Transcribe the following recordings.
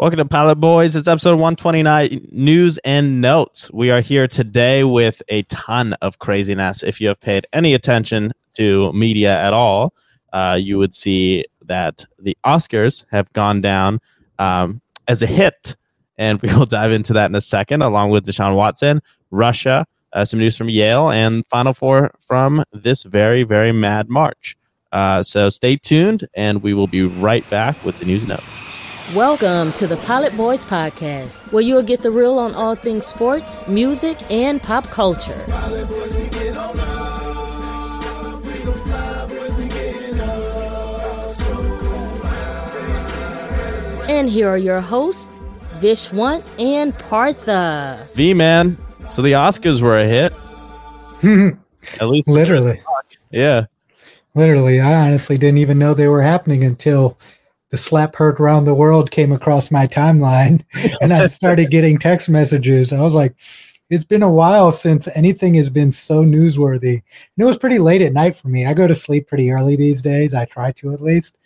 Welcome to Pilot Boys. It's episode 129 news and notes. We are here today with a ton of craziness. If you have paid any attention to media at all, uh, you would see that the Oscars have gone down um, as a hit. And we will dive into that in a second, along with Deshaun Watson, Russia, uh, some news from Yale, and Final Four from this very, very mad March. Uh, so stay tuned, and we will be right back with the news and notes. Welcome to the Pilot Boys Podcast, where you'll get the real on all things sports, music, and pop culture. And here are your hosts, Vishwant and Partha. V man, so the Oscars were a hit. At least, literally. Yeah. Literally, I honestly didn't even know they were happening until the slap heard around the world came across my timeline and I started getting text messages. I was like, it's been a while since anything has been so newsworthy. And it was pretty late at night for me. I go to sleep pretty early these days. I try to at least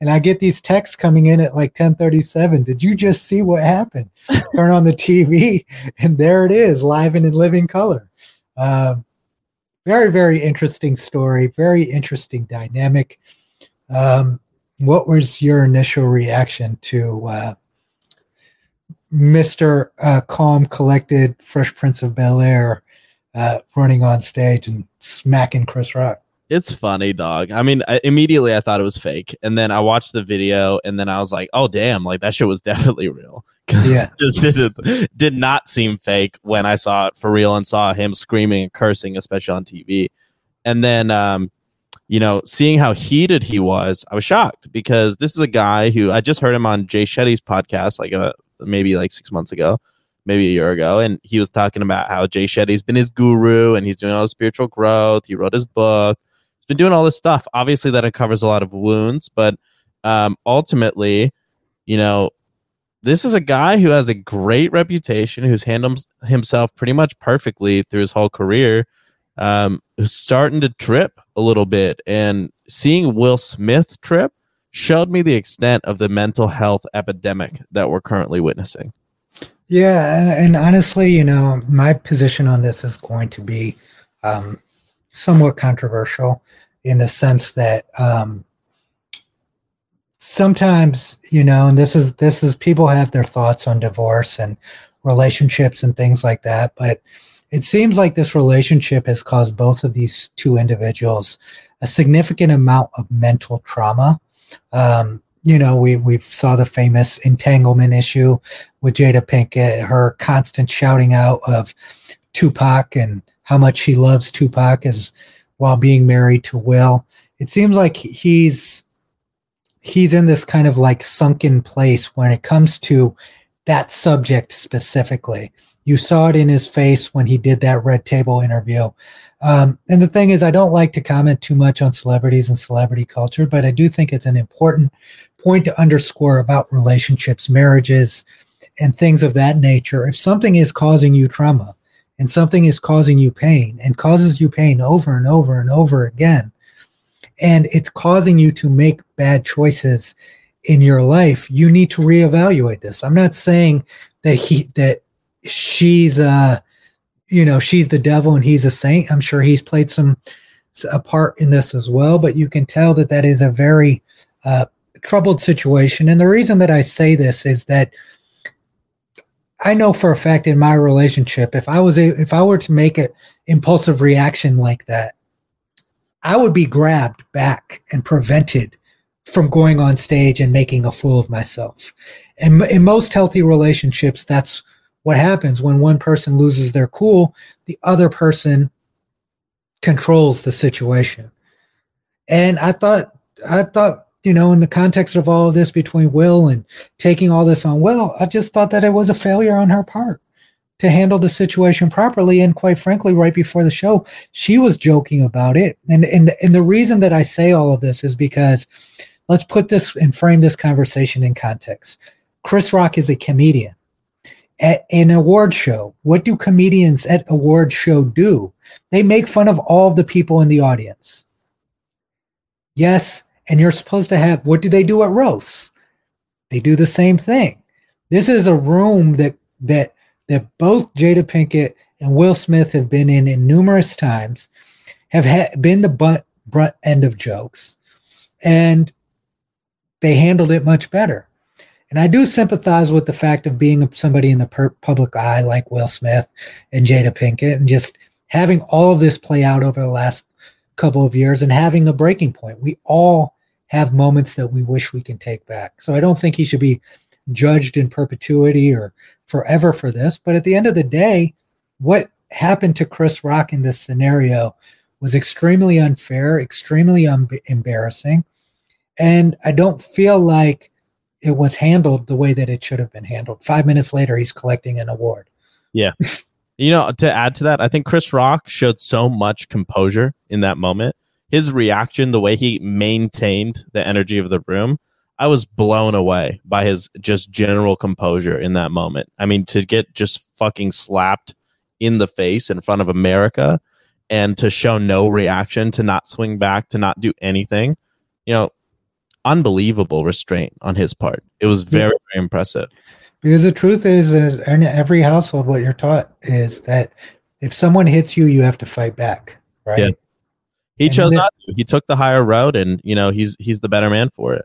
and I get these texts coming in at like 1037. Did you just see what happened? Turn on the TV and there it is, live and in living color. Um, very, very interesting story, very interesting dynamic. Um, what was your initial reaction to uh, Mr. Uh, calm, collected, Fresh Prince of Bel Air uh, running on stage and smacking Chris Rock? it's funny, dog. I mean, I, immediately I thought it was fake, and then I watched the video, and then I was like, "Oh, damn! Like that shit was definitely real." Yeah, it did, did not seem fake when I saw it for real and saw him screaming and cursing, especially on TV. And then, um, you know, seeing how heated he was, I was shocked because this is a guy who I just heard him on Jay Shetty's podcast, like a, uh, maybe like six months ago, maybe a year ago, and he was talking about how Jay Shetty's been his guru and he's doing all the spiritual growth. He wrote his book He's been doing all this stuff. Obviously, that uncovers a lot of wounds, but um, ultimately, you know, this is a guy who has a great reputation, who's handled himself pretty much perfectly through his whole career. Um, starting to trip a little bit, and seeing Will Smith trip showed me the extent of the mental health epidemic that we're currently witnessing. Yeah, and, and honestly, you know, my position on this is going to be um, somewhat controversial in the sense that um, sometimes you know and this is this is people have their thoughts on divorce and relationships and things like that but it seems like this relationship has caused both of these two individuals a significant amount of mental trauma um, you know we we saw the famous entanglement issue with jada pinkett her constant shouting out of tupac and how much she loves Tupac as while being married to Will. It seems like he's he's in this kind of like sunken place when it comes to that subject specifically. You saw it in his face when he did that Red Table interview. Um, and the thing is, I don't like to comment too much on celebrities and celebrity culture, but I do think it's an important point to underscore about relationships, marriages, and things of that nature. If something is causing you trauma, and something is causing you pain and causes you pain over and over and over again, and it's causing you to make bad choices in your life, you need to reevaluate this. I'm not saying that he that she's uh you know she's the devil and he's a saint. I'm sure he's played some a part in this as well, but you can tell that that is a very uh, troubled situation. And the reason that I say this is that I know for a fact in my relationship, if I was a, if I were to make an impulsive reaction like that, I would be grabbed back and prevented from going on stage and making a fool of myself. And in most healthy relationships, that's what happens when one person loses their cool, the other person controls the situation. And I thought, I thought you know, in the context of all of this between Will and taking all this on Will, I just thought that it was a failure on her part to handle the situation properly. And quite frankly, right before the show, she was joking about it. And and and the reason that I say all of this is because let's put this and frame this conversation in context. Chris Rock is a comedian. At an award show, what do comedians at award show do? They make fun of all of the people in the audience. Yes, and you're supposed to have what do they do at roasts? They do the same thing. This is a room that that that both Jada Pinkett and Will Smith have been in in numerous times, have ha- been the butt, brunt end of jokes, and they handled it much better. And I do sympathize with the fact of being somebody in the per- public eye like Will Smith and Jada Pinkett and just having all of this play out over the last couple of years and having a breaking point. We all have moments that we wish we can take back. So I don't think he should be judged in perpetuity or forever for this. But at the end of the day, what happened to Chris Rock in this scenario was extremely unfair, extremely un- embarrassing. And I don't feel like it was handled the way that it should have been handled. Five minutes later, he's collecting an award. Yeah. you know, to add to that, I think Chris Rock showed so much composure in that moment. His reaction, the way he maintained the energy of the room, I was blown away by his just general composure in that moment. I mean, to get just fucking slapped in the face in front of America and to show no reaction, to not swing back, to not do anything, you know, unbelievable restraint on his part. It was very, very impressive. Because the truth is, is, in every household, what you're taught is that if someone hits you, you have to fight back, right? Yeah. He and chose then, not to. He took the higher road, and you know he's he's the better man for it.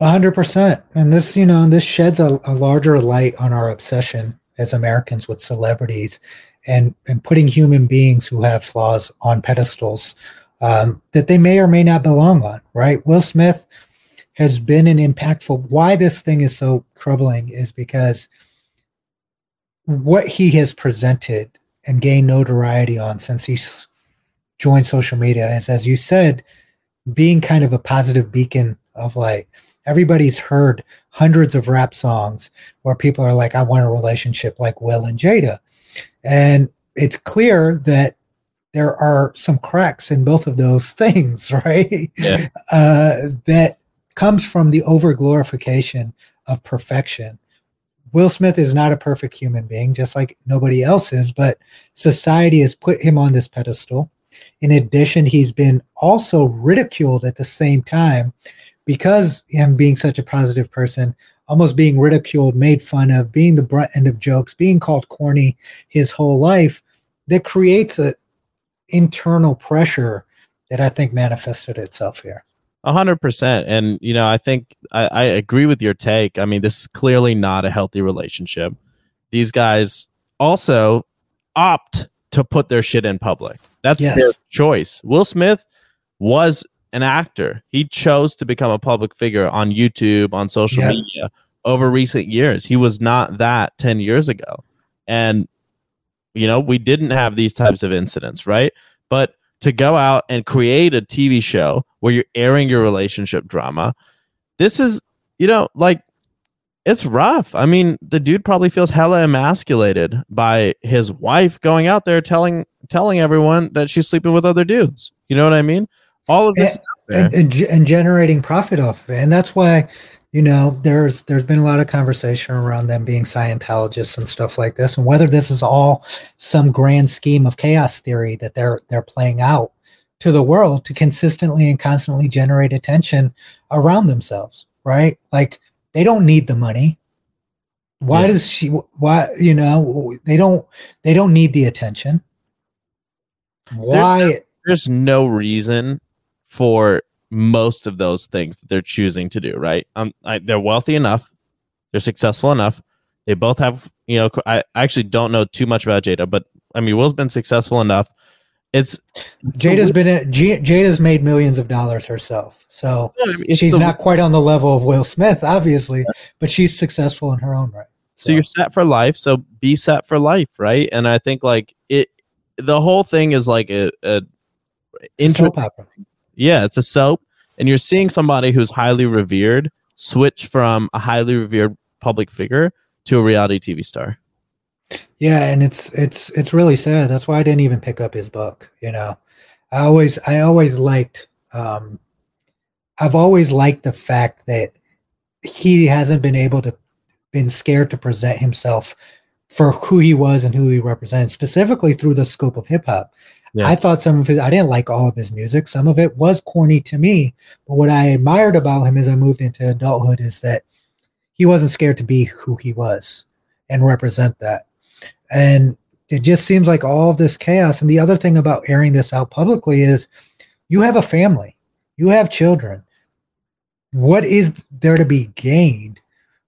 A hundred percent. And this, you know, this sheds a, a larger light on our obsession as Americans with celebrities and and putting human beings who have flaws on pedestals um, that they may or may not belong on. Right? Will Smith has been an impactful. Why this thing is so troubling is because what he has presented and gained notoriety on since he's joined social media is, as you said, being kind of a positive beacon of light. Everybody's heard hundreds of rap songs where people are like, I want a relationship like Will and Jada. And it's clear that there are some cracks in both of those things, right? Yeah. Uh, that comes from the over glorification of perfection. Will Smith is not a perfect human being, just like nobody else is, but society has put him on this pedestal. In addition, he's been also ridiculed at the same time because him being such a positive person, almost being ridiculed, made fun of, being the brunt end of jokes, being called corny his whole life, that creates an internal pressure that I think manifested itself here. A hundred percent. And, you know, I think I, I agree with your take. I mean, this is clearly not a healthy relationship. These guys also opt to put their shit in public. That's yes. their choice. Will Smith was an actor. He chose to become a public figure on YouTube, on social yep. media over recent years. He was not that 10 years ago. And, you know, we didn't have these types of incidents, right? But to go out and create a TV show where you're airing your relationship drama. This is, you know, like it's rough. I mean, the dude probably feels hella emasculated by his wife going out there telling telling everyone that she's sleeping with other dudes. You know what I mean? All of this and, and, and, generating profit off of it. And that's why, you know, there's there's been a lot of conversation around them being Scientologists and stuff like this, and whether this is all some grand scheme of chaos theory that they're they're playing out to the world to consistently and constantly generate attention around themselves, right? Like they don't need the money. Why yeah. does she why you know they don't they don't need the attention? Why there's no, there's no reason for most of those things that they're choosing to do, right? Um I, they're wealthy enough, they're successful enough. They both have, you know, I, actually don't know too much about Jada, but I mean, Will's been successful enough it's, Jada's been a, Jada's made millions of dollars herself, so I mean, she's not quite on the level of Will Smith, obviously, yeah. but she's successful in her own right. So. so you're set for life. So be set for life, right? And I think like it, the whole thing is like a, a, inter- soap opera. Yeah, it's a soap, and you're seeing somebody who's highly revered switch from a highly revered public figure to a reality TV star. Yeah, and it's it's it's really sad. That's why I didn't even pick up his book. You know, I always I always liked um, I've always liked the fact that he hasn't been able to been scared to present himself for who he was and who he represents, specifically through the scope of hip hop. Yeah. I thought some of his I didn't like all of his music. Some of it was corny to me, but what I admired about him as I moved into adulthood is that he wasn't scared to be who he was and represent that. And it just seems like all of this chaos. And the other thing about airing this out publicly is you have a family, you have children. What is there to be gained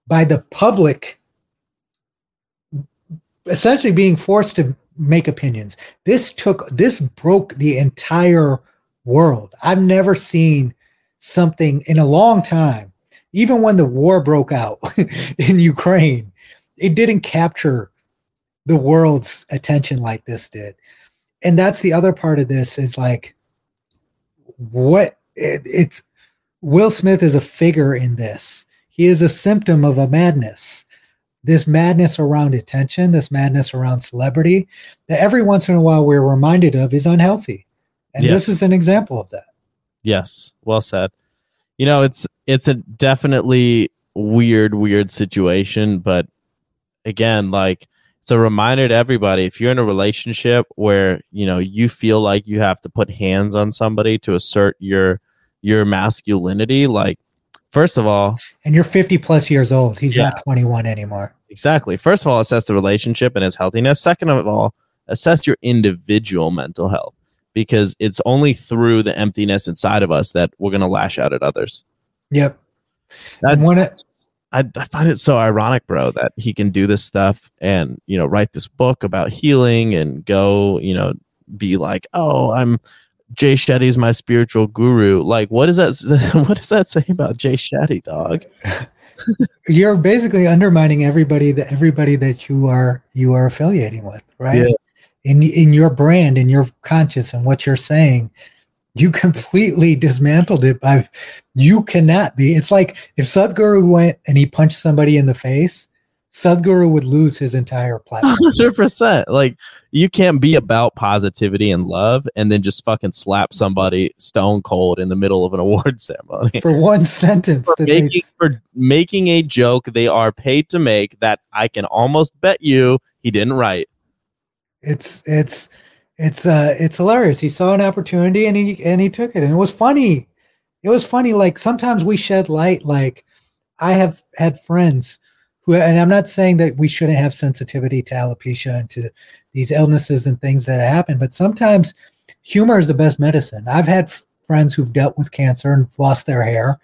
by the public essentially being forced to make opinions? This took, this broke the entire world. I've never seen something in a long time, even when the war broke out in Ukraine, it didn't capture the world's attention like this did. And that's the other part of this is like what it, it's Will Smith is a figure in this. He is a symptom of a madness. This madness around attention, this madness around celebrity, that every once in a while we're reminded of is unhealthy. And yes. this is an example of that. Yes, well said. You know, it's it's a definitely weird, weird situation, but again, like it's a reminder to everybody if you're in a relationship where you know you feel like you have to put hands on somebody to assert your your masculinity like first of all and you're 50 plus years old he's yeah. not 21 anymore exactly first of all assess the relationship and its healthiness second of all assess your individual mental health because it's only through the emptiness inside of us that we're going to lash out at others yep That's, when it I, I find it so ironic, bro, that he can do this stuff and you know write this book about healing and go, you know, be like, oh, I'm Jay Shetty's my spiritual guru. Like, what does that what does that say about Jay Shetty, dog? You're basically undermining everybody that everybody that you are you are affiliating with, right? Yeah. In in your brand, in your conscience, and what you're saying, you completely dismantled it by you cannot be it's like if sadhguru went and he punched somebody in the face sadhguru would lose his entire platform 100% like you can't be about positivity and love and then just fucking slap somebody stone cold in the middle of an award ceremony for one sentence for making, they... for making a joke they are paid to make that i can almost bet you he didn't write it's it's it's uh it's hilarious. He saw an opportunity and he and he took it. And it was funny. It was funny. Like sometimes we shed light. Like I have had friends who and I'm not saying that we shouldn't have sensitivity to alopecia and to these illnesses and things that happen, but sometimes humor is the best medicine. I've had f- friends who've dealt with cancer and lost their hair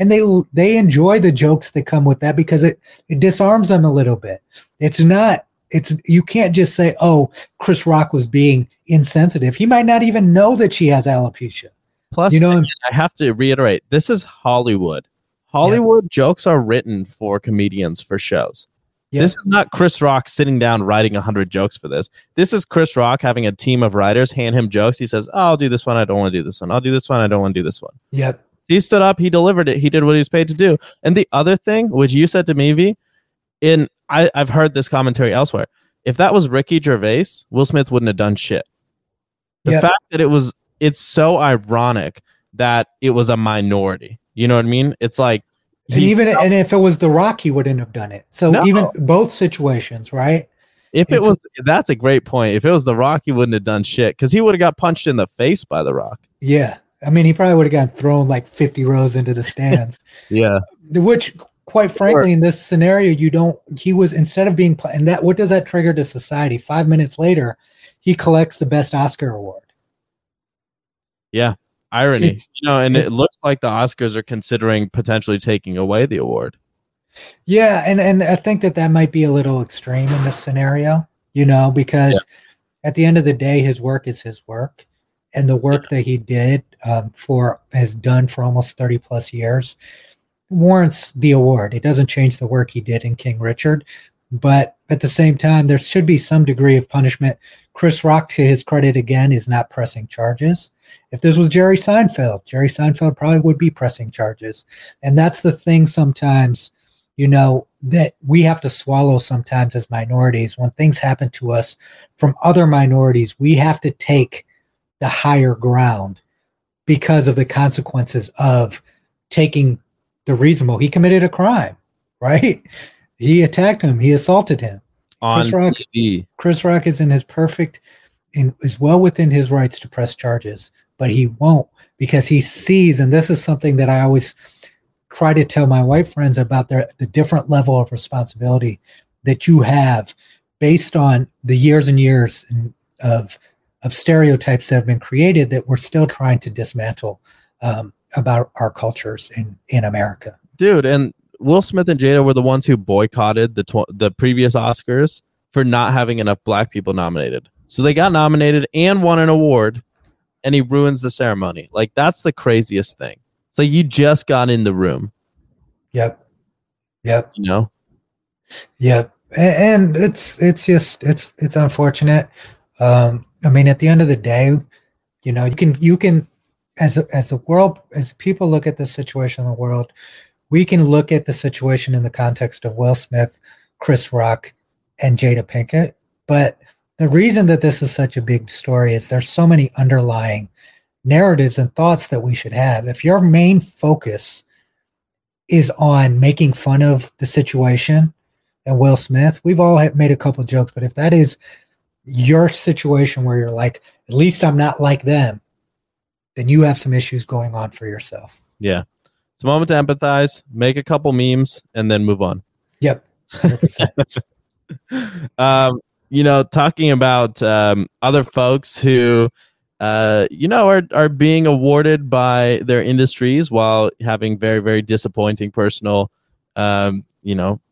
and they they enjoy the jokes that come with that because it it disarms them a little bit. It's not it's you can't just say, "Oh, Chris Rock was being insensitive." He might not even know that she has alopecia. Plus, you know, I have to reiterate: this is Hollywood. Hollywood yeah. jokes are written for comedians for shows. Yeah. This is not Chris Rock sitting down writing 100 jokes for this. This is Chris Rock having a team of writers hand him jokes. He says, oh, I'll do this one. I don't want to do this one. I'll do this one. I don't want to do this one. Yep. He stood up. He delivered it. He did what he was paid to do. And the other thing, which you said to me, V, in I, I've heard this commentary elsewhere. If that was Ricky Gervais, Will Smith wouldn't have done shit. The yep. fact that it was, it's so ironic that it was a minority. You know what I mean? It's like, and even and if it was The Rock, he wouldn't have done it. So no. even both situations, right? If it's, it was, that's a great point. If it was The Rock, he wouldn't have done shit because he would have got punched in the face by The Rock. Yeah, I mean, he probably would have gotten thrown like fifty rows into the stands. yeah, which quite frankly, in this scenario, you don't. He was instead of being and that what does that trigger to society? Five minutes later, he collects the best Oscar award. Yeah, irony. It's, you know, and it looks like the Oscars are considering potentially taking away the award. Yeah, and and I think that that might be a little extreme in this scenario. You know, because yeah. at the end of the day, his work is his work, and the work yeah. that he did um, for has done for almost thirty plus years warrants the award. It doesn't change the work he did in King Richard, but at the same time, there should be some degree of punishment. Chris Rock, to his credit again, is not pressing charges. If this was Jerry Seinfeld, Jerry Seinfeld probably would be pressing charges. And that's the thing sometimes, you know, that we have to swallow sometimes as minorities. When things happen to us from other minorities, we have to take the higher ground because of the consequences of taking the reasonable. He committed a crime, right? He attacked him. He assaulted him. On Chris Rock, TV. Chris Rock is in his perfect, and is well within his rights to press charges, but he won't because he sees, and this is something that I always try to tell my white friends about their, the different level of responsibility that you have based on the years and years of of stereotypes that have been created that we're still trying to dismantle um, about our cultures in in America. Dude, and Will Smith and Jada were the ones who boycotted the tw- the previous Oscars for not having enough black people nominated. So they got nominated and won an award, and he ruins the ceremony. Like that's the craziest thing. So you just got in the room. Yep. Yep. You know. Yep. And it's it's just it's it's unfortunate. Um, I mean, at the end of the day, you know, you can you can as as the world as people look at the situation in the world, we can look at the situation in the context of Will Smith, Chris Rock, and Jada Pinkett. But the reason that this is such a big story is there's so many underlying narratives and thoughts that we should have. If your main focus is on making fun of the situation and Will Smith, we've all made a couple jokes, but if that is your situation where you're like, at least I'm not like them, then you have some issues going on for yourself. Yeah. It's a moment to empathize, make a couple memes, and then move on. Yep. um, you know, talking about um, other folks who, uh, you know, are are being awarded by their industries while having very very disappointing personal, um, you know,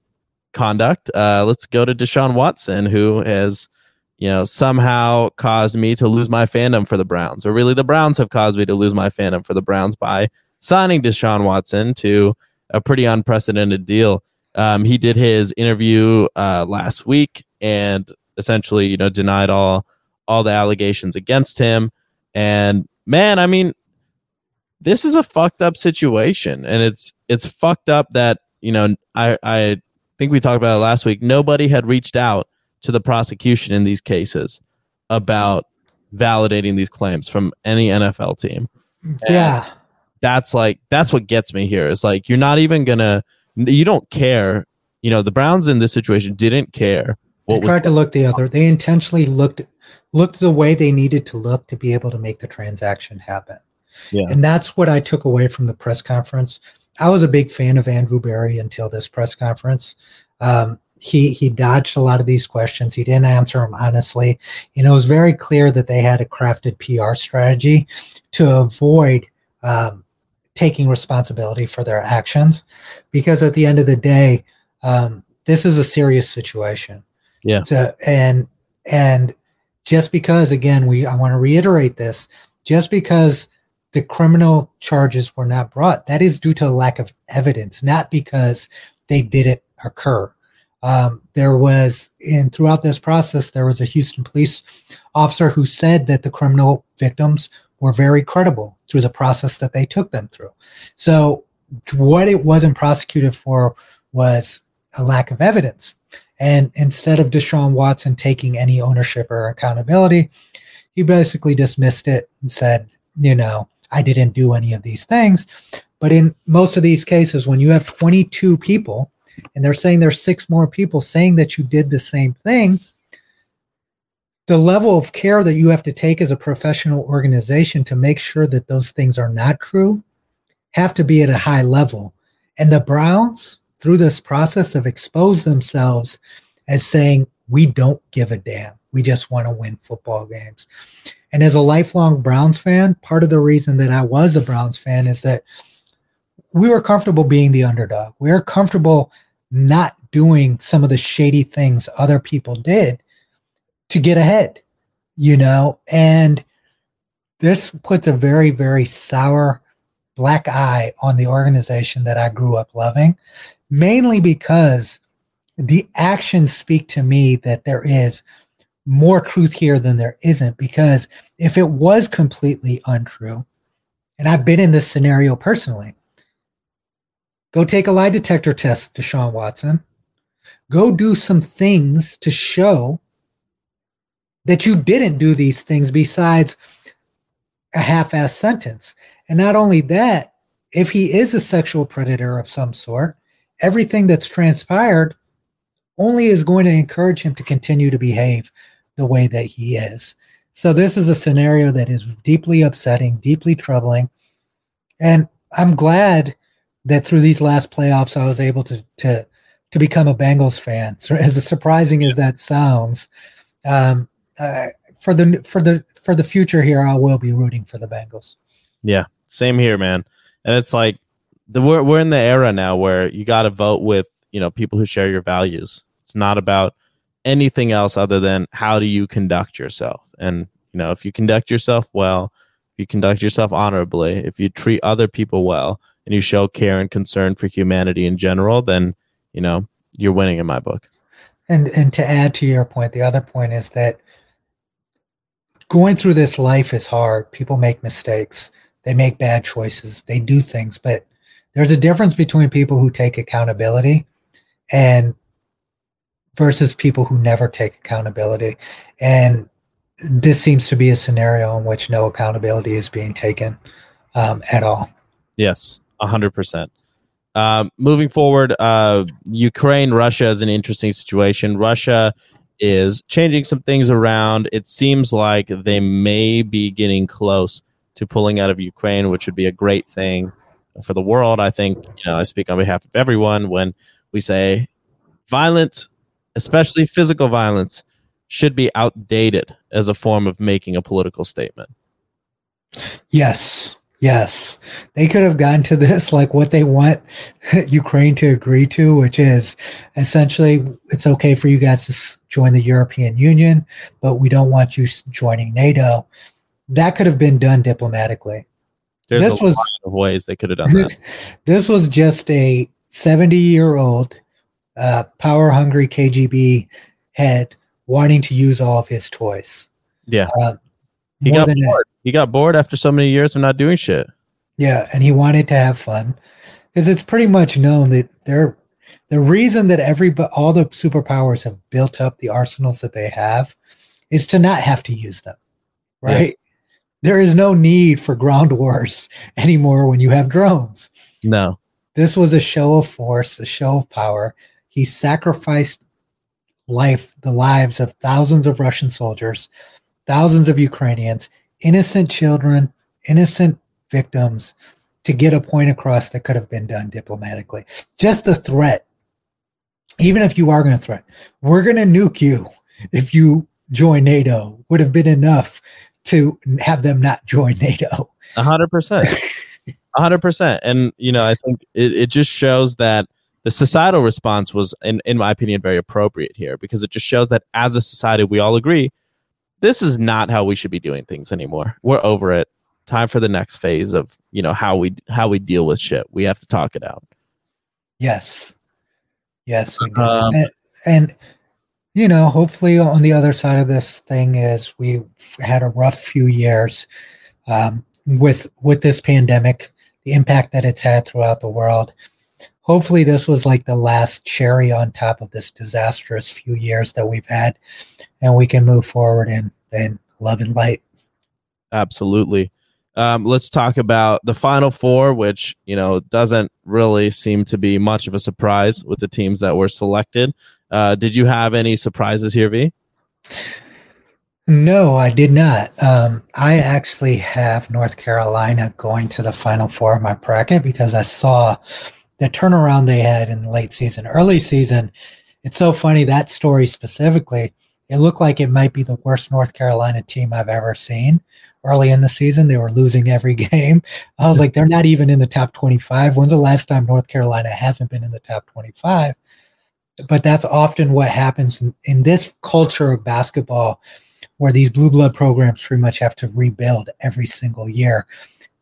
conduct. Uh, let's go to Deshaun Watson, who has, you know, somehow caused me to lose my fandom for the Browns, or really the Browns have caused me to lose my fandom for the Browns by signing Deshaun Watson to a pretty unprecedented deal. Um, he did his interview uh, last week and essentially, you know, denied all all the allegations against him. And man, I mean, this is a fucked up situation, and it's it's fucked up that you know I I think we talked about it last week. Nobody had reached out to the prosecution in these cases about validating these claims from any NFL team. And yeah that's like that's what gets me here. It's like you're not even gonna you don't care. You know, the Browns in this situation didn't care. What they tried to look the other. They intentionally looked looked the way they needed to look to be able to make the transaction happen. Yeah. And that's what I took away from the press conference. I was a big fan of Andrew Berry until this press conference. Um, he he dodged a lot of these questions. He didn't answer them honestly. You know, it was very clear that they had a crafted PR strategy to avoid um, taking responsibility for their actions. Because at the end of the day um, this is a serious situation. Yeah. So and and just because again we i want to reiterate this just because the criminal charges were not brought that is due to a lack of evidence not because they didn't occur. Um, there was in throughout this process there was a houston police officer who said that the criminal victims were very credible through the process that they took them through. So, what it wasn't prosecuted for was a lack of evidence. And instead of Deshaun Watson taking any ownership or accountability, he basically dismissed it and said, you know, I didn't do any of these things. But in most of these cases, when you have 22 people and they're saying there's six more people saying that you did the same thing, the level of care that you have to take as a professional organization to make sure that those things are not true have to be at a high level. And the Browns, through this process, have exposed themselves as saying, we don't give a damn. We just want to win football games. And as a lifelong Browns fan, part of the reason that I was a Browns fan is that we were comfortable being the underdog. We were comfortable not doing some of the shady things other people did to get ahead, you know, and this puts a very, very sour black eye on the organization that I grew up loving, mainly because the actions speak to me that there is more truth here than there isn't. Because if it was completely untrue, and I've been in this scenario personally, go take a lie detector test, Deshaun Watson. Go do some things to show that you didn't do these things besides a half-ass sentence. And not only that, if he is a sexual predator of some sort, everything that's transpired only is going to encourage him to continue to behave the way that he is. So this is a scenario that is deeply upsetting, deeply troubling. And I'm glad that through these last playoffs I was able to to to become a Bengals fan. So as surprising as that sounds, um, uh, for the for the for the future here, I will be rooting for the Bengals. Yeah, same here, man. And it's like the we're we're in the era now where you got to vote with you know people who share your values. It's not about anything else other than how do you conduct yourself. And you know, if you conduct yourself well, if you conduct yourself honorably, if you treat other people well, and you show care and concern for humanity in general, then you know you're winning in my book. And and to add to your point, the other point is that going through this life is hard. People make mistakes. They make bad choices. They do things, but there's a difference between people who take accountability and versus people who never take accountability. And this seems to be a scenario in which no accountability is being taken um, at all. Yes, hundred percent. Um, moving forward, uh, Ukraine Russia is an interesting situation. Russia is changing some things around. It seems like they may be getting close to pulling out of Ukraine, which would be a great thing for the world. I think you know I speak on behalf of everyone when we say violence, especially physical violence, should be outdated as a form of making a political statement. Yes, Yes, they could have gotten to this like what they want Ukraine to agree to, which is essentially it's okay for you guys to join the European Union, but we don't want you joining NATO. That could have been done diplomatically. There's this was, lot of ways they could have done that. this was just a 70 year old uh, power hungry KGB head wanting to use all of his toys. Yeah. Uh, he got bored. He got bored after so many years of not doing shit. Yeah, and he wanted to have fun because it's pretty much known that they're the reason that every all the superpowers have built up the arsenals that they have is to not have to use them. Right? Yes. There is no need for ground wars anymore when you have drones. No. This was a show of force, a show of power. He sacrificed life, the lives of thousands of Russian soldiers thousands of Ukrainians, innocent children, innocent victims, to get a point across that could have been done diplomatically. Just the threat, even if you are going to threat, we're going to nuke you if you join NATO, would have been enough to have them not join NATO. A hundred percent. A hundred percent. And, you know, I think it, it just shows that the societal response was, in, in my opinion, very appropriate here because it just shows that as a society, we all agree this is not how we should be doing things anymore. We're over it. Time for the next phase of you know how we how we deal with shit. We have to talk it out. Yes, yes, um, and, and you know, hopefully on the other side of this thing is we've had a rough few years um, with with this pandemic, the impact that it's had throughout the world. Hopefully, this was like the last cherry on top of this disastrous few years that we've had, and we can move forward in, in love and light. Absolutely. Um, let's talk about the final four, which you know doesn't really seem to be much of a surprise with the teams that were selected. Uh, did you have any surprises here, V? No, I did not. Um, I actually have North Carolina going to the final four of my bracket because I saw the turnaround they had in the late season, early season. It's so funny that story specifically it looked like it might be the worst North Carolina team I've ever seen. Early in the season, they were losing every game. I was like, they're not even in the top 25. When's the last time North Carolina hasn't been in the top 25? But that's often what happens in, in this culture of basketball, where these blue blood programs pretty much have to rebuild every single year.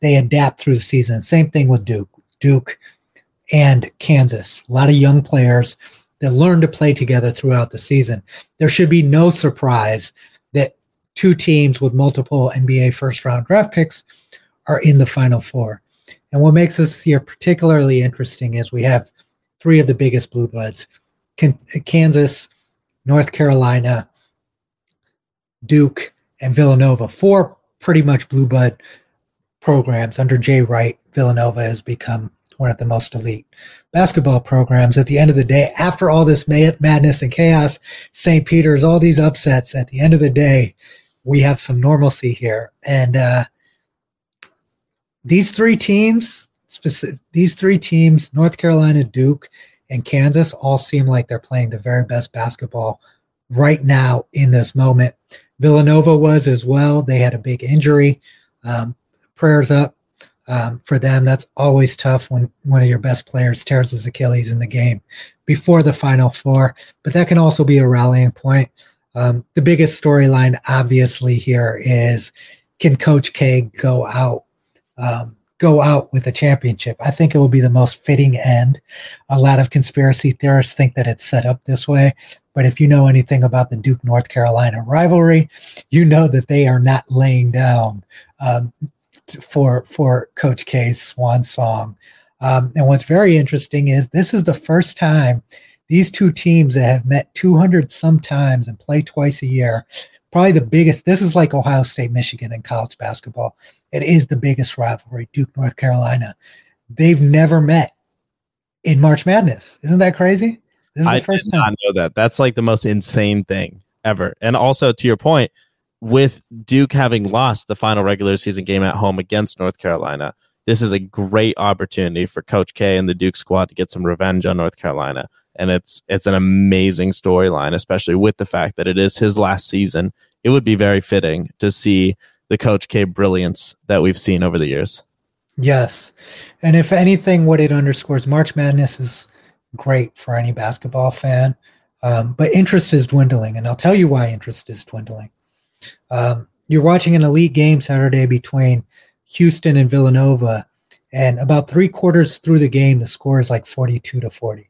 They adapt through the season. Same thing with Duke. Duke and Kansas. A lot of young players that learn to play together throughout the season. There should be no surprise that two teams with multiple NBA first round draft picks are in the final four. And what makes this year particularly interesting is we have three of the biggest blue bloods Kansas, North Carolina, Duke, and Villanova. Four pretty much blue blood programs under Jay Wright. Villanova has become one of the most elite basketball programs. At the end of the day, after all this madness and chaos, St. Peter's, all these upsets, at the end of the day, we have some normalcy here. And uh, these three teams, specific, these three teams, North Carolina, Duke, and Kansas, all seem like they're playing the very best basketball right now in this moment. Villanova was as well. They had a big injury. Um, prayers up um, for them. That's always tough when one of your best players tears his Achilles in the game before the Final Four. But that can also be a rallying point. Um, the biggest storyline, obviously, here is can Coach K go out um, go out with a championship? I think it will be the most fitting end. A lot of conspiracy theorists think that it's set up this way, but if you know anything about the Duke North Carolina rivalry, you know that they are not laying down um, for for Coach K's swan song. Um, and what's very interesting is this is the first time these two teams that have met 200 sometimes and play twice a year probably the biggest. This is like Ohio State, Michigan in college basketball. It is the biggest rivalry, Duke, North Carolina. They've never met in March Madness. Isn't that crazy? This is I the first time. I know that. That's like the most insane thing ever. And also, to your point, with Duke having lost the final regular season game at home against North Carolina, this is a great opportunity for Coach K and the Duke squad to get some revenge on North Carolina and it's it's an amazing storyline, especially with the fact that it is his last season. It would be very fitting to see the Coach K brilliance that we've seen over the years. Yes, and if anything, what it underscores, March Madness is great for any basketball fan, um, but interest is dwindling, and I'll tell you why interest is dwindling. Um, you're watching an elite game Saturday between Houston and Villanova, and about three quarters through the game, the score is like 42 to 40.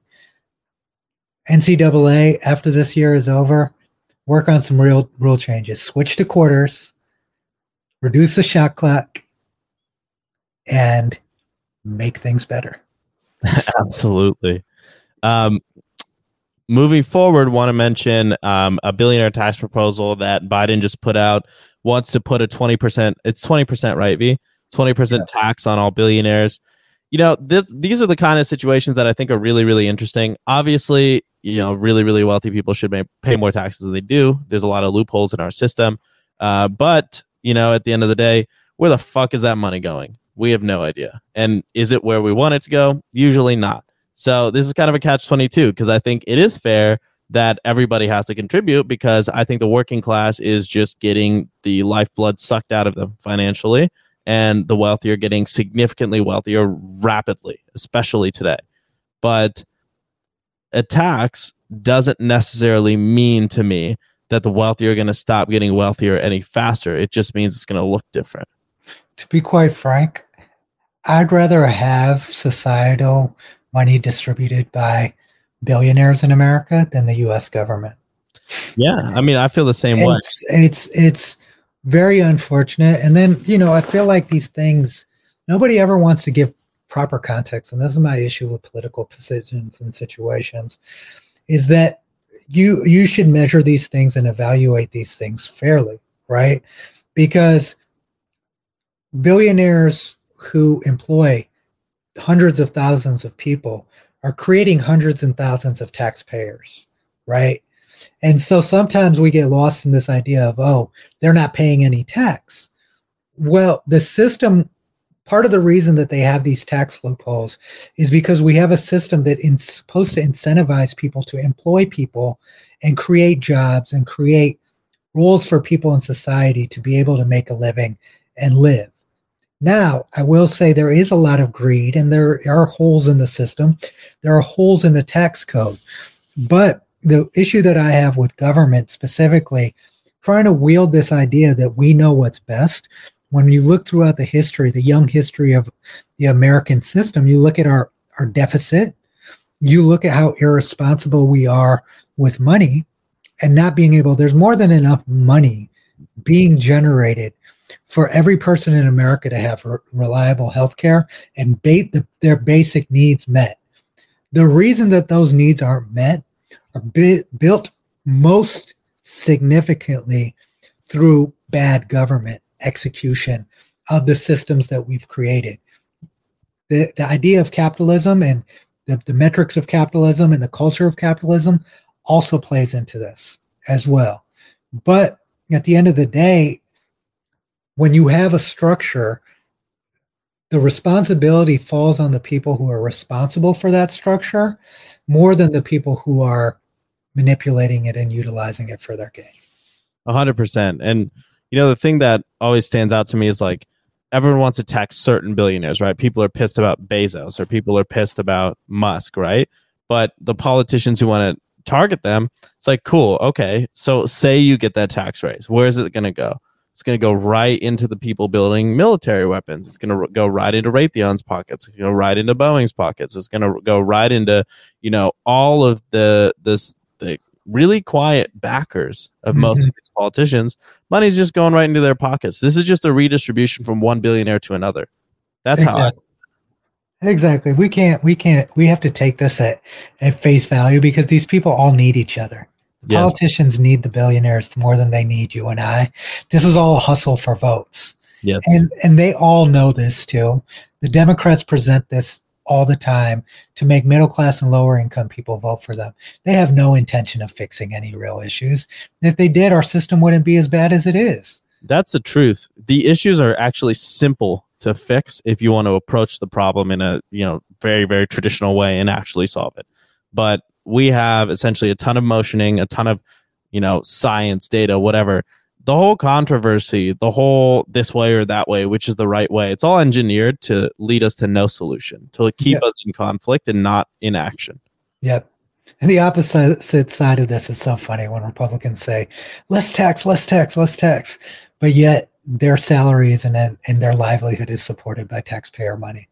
NCAA, after this year is over, work on some real rule changes. Switch to quarters, reduce the shot clock, and make things better. Absolutely. Um, moving forward, want to mention um, a billionaire tax proposal that Biden just put out. Wants to put a twenty percent. It's twenty percent, right? V twenty percent tax on all billionaires. You know, this, these are the kind of situations that I think are really, really interesting. Obviously, you know really really wealthy people should pay more taxes than they do there's a lot of loopholes in our system uh, but you know at the end of the day where the fuck is that money going we have no idea and is it where we want it to go usually not so this is kind of a catch 22 because i think it is fair that everybody has to contribute because i think the working class is just getting the lifeblood sucked out of them financially and the wealthy are getting significantly wealthier rapidly especially today but a tax doesn't necessarily mean to me that the wealthy are going to stop getting wealthier any faster. It just means it's going to look different. To be quite frank, I'd rather have societal money distributed by billionaires in America than the US government. Yeah, I mean, I feel the same it's, way. It's it's very unfortunate. And then, you know, I feel like these things nobody ever wants to give proper context, and this is my issue with political positions and situations, is that you you should measure these things and evaluate these things fairly, right? Because billionaires who employ hundreds of thousands of people are creating hundreds and thousands of taxpayers, right? And so sometimes we get lost in this idea of, oh, they're not paying any tax. Well, the system part of the reason that they have these tax loopholes is because we have a system that is supposed to incentivize people to employ people and create jobs and create rules for people in society to be able to make a living and live. Now, I will say there is a lot of greed and there are holes in the system. There are holes in the tax code. But the issue that I have with government specifically, trying to wield this idea that we know what's best when you look throughout the history, the young history of the American system, you look at our, our deficit, you look at how irresponsible we are with money and not being able, there's more than enough money being generated for every person in America to have reliable health care and ba- the, their basic needs met. The reason that those needs aren't met are bi- built most significantly through bad government execution of the systems that we've created. The, the idea of capitalism and the, the metrics of capitalism and the culture of capitalism also plays into this as well. But at the end of the day, when you have a structure the responsibility falls on the people who are responsible for that structure more than the people who are manipulating it and utilizing it for their gain. A hundred percent. And you know, the thing that always stands out to me is like everyone wants to tax certain billionaires, right? People are pissed about Bezos or people are pissed about Musk, right? But the politicians who want to target them, it's like, cool, okay. So say you get that tax raise. Where is it going to go? It's going to go right into the people building military weapons. It's going to go right into Raytheon's pockets. It's going to go right into Boeing's pockets. It's going to go right into, you know, all of the this the really quiet backers of most mm-hmm. of these politicians. Money's just going right into their pockets. This is just a redistribution from one billionaire to another. That's exactly. how. I, exactly. We can't. We can't. We have to take this at at face value because these people all need each other. Yes. Politicians need the billionaires more than they need you and I. This is all a hustle for votes. Yes. And and they all know this too. The Democrats present this all the time to make middle class and lower income people vote for them. They have no intention of fixing any real issues. If they did, our system wouldn't be as bad as it is. That's the truth. The issues are actually simple to fix if you want to approach the problem in a, you know, very very traditional way and actually solve it. But we have essentially a ton of motioning, a ton of, you know, science, data, whatever. The whole controversy, the whole this way or that way, which is the right way, it's all engineered to lead us to no solution, to keep us in conflict and not in action. Yep. And the opposite side of this is so funny when Republicans say, less tax, less tax, less tax. But yet their salaries and, and their livelihood is supported by taxpayer money.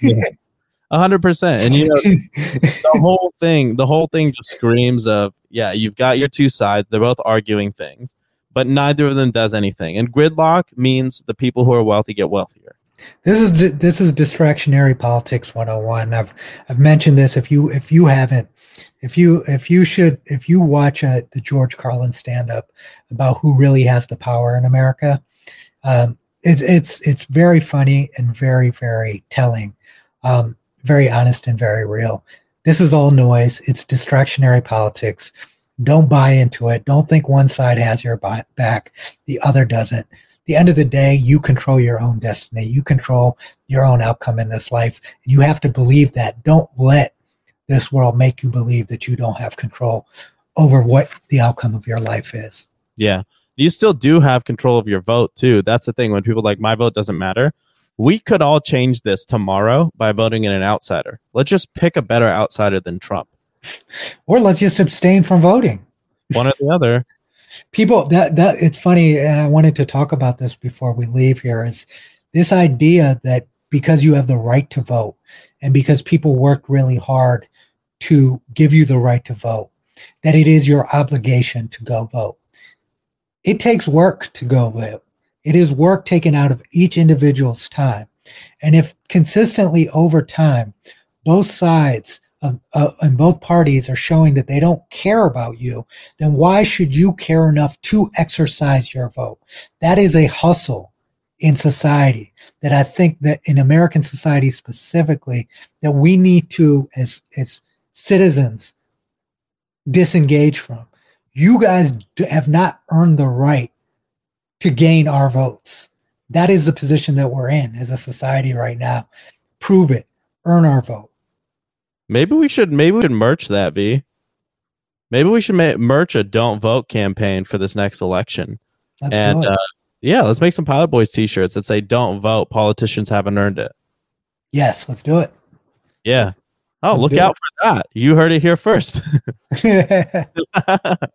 yeah hundred percent. And you know, the whole thing, the whole thing just screams of, yeah, you've got your two sides. They're both arguing things, but neither of them does anything. And gridlock means the people who are wealthy get wealthier. This is this is distractionary politics 101. I've I've mentioned this. If you if you haven't, if you if you should if you watch a, uh, the George Carlin stand up about who really has the power in America, um, it's it's it's very funny and very very telling. Um, very honest and very real. This is all noise. It's distractionary politics. Don't buy into it. Don't think one side has your back, the other doesn't. the end of the day, you control your own destiny. You control your own outcome in this life. And you have to believe that. Don't let this world make you believe that you don't have control over what the outcome of your life is. Yeah. You still do have control of your vote, too. That's the thing. When people like, my vote doesn't matter, we could all change this tomorrow by voting in an outsider. Let's just pick a better outsider than Trump. Or let's just abstain from voting. One or the other. People that that it's funny, and I wanted to talk about this before we leave here, is this idea that because you have the right to vote and because people work really hard to give you the right to vote, that it is your obligation to go vote. It takes work to go vote. It is work taken out of each individual's time. And if consistently over time, both sides uh, and both parties are showing that they don't care about you, then why should you care enough to exercise your vote? That is a hustle in society that I think that in American society specifically, that we need to, as, as citizens, disengage from. You guys have not earned the right to gain our votes. That is the position that we're in as a society right now. Prove it. Earn our vote. Maybe we should maybe we should merch that, V. Maybe we should make merch a don't vote campaign for this next election. Let's and uh, yeah, let's make some Pilot Boys t-shirts that say don't vote, politicians haven't earned it. Yes, let's do it. Yeah. Oh, let's look out it. for that. You heard it here first.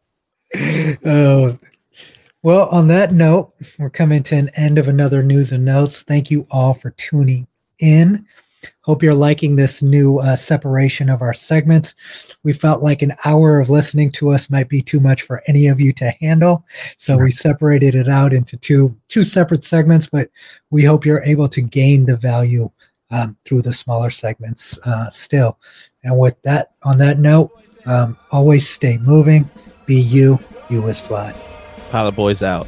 oh, well, on that note, we're coming to an end of another news and notes. Thank you all for tuning in. Hope you're liking this new uh, separation of our segments. We felt like an hour of listening to us might be too much for any of you to handle, so we separated it out into two two separate segments. But we hope you're able to gain the value um, through the smaller segments uh, still. And with that, on that note, um, always stay moving. Be you. You is fly. Pilot Boys out.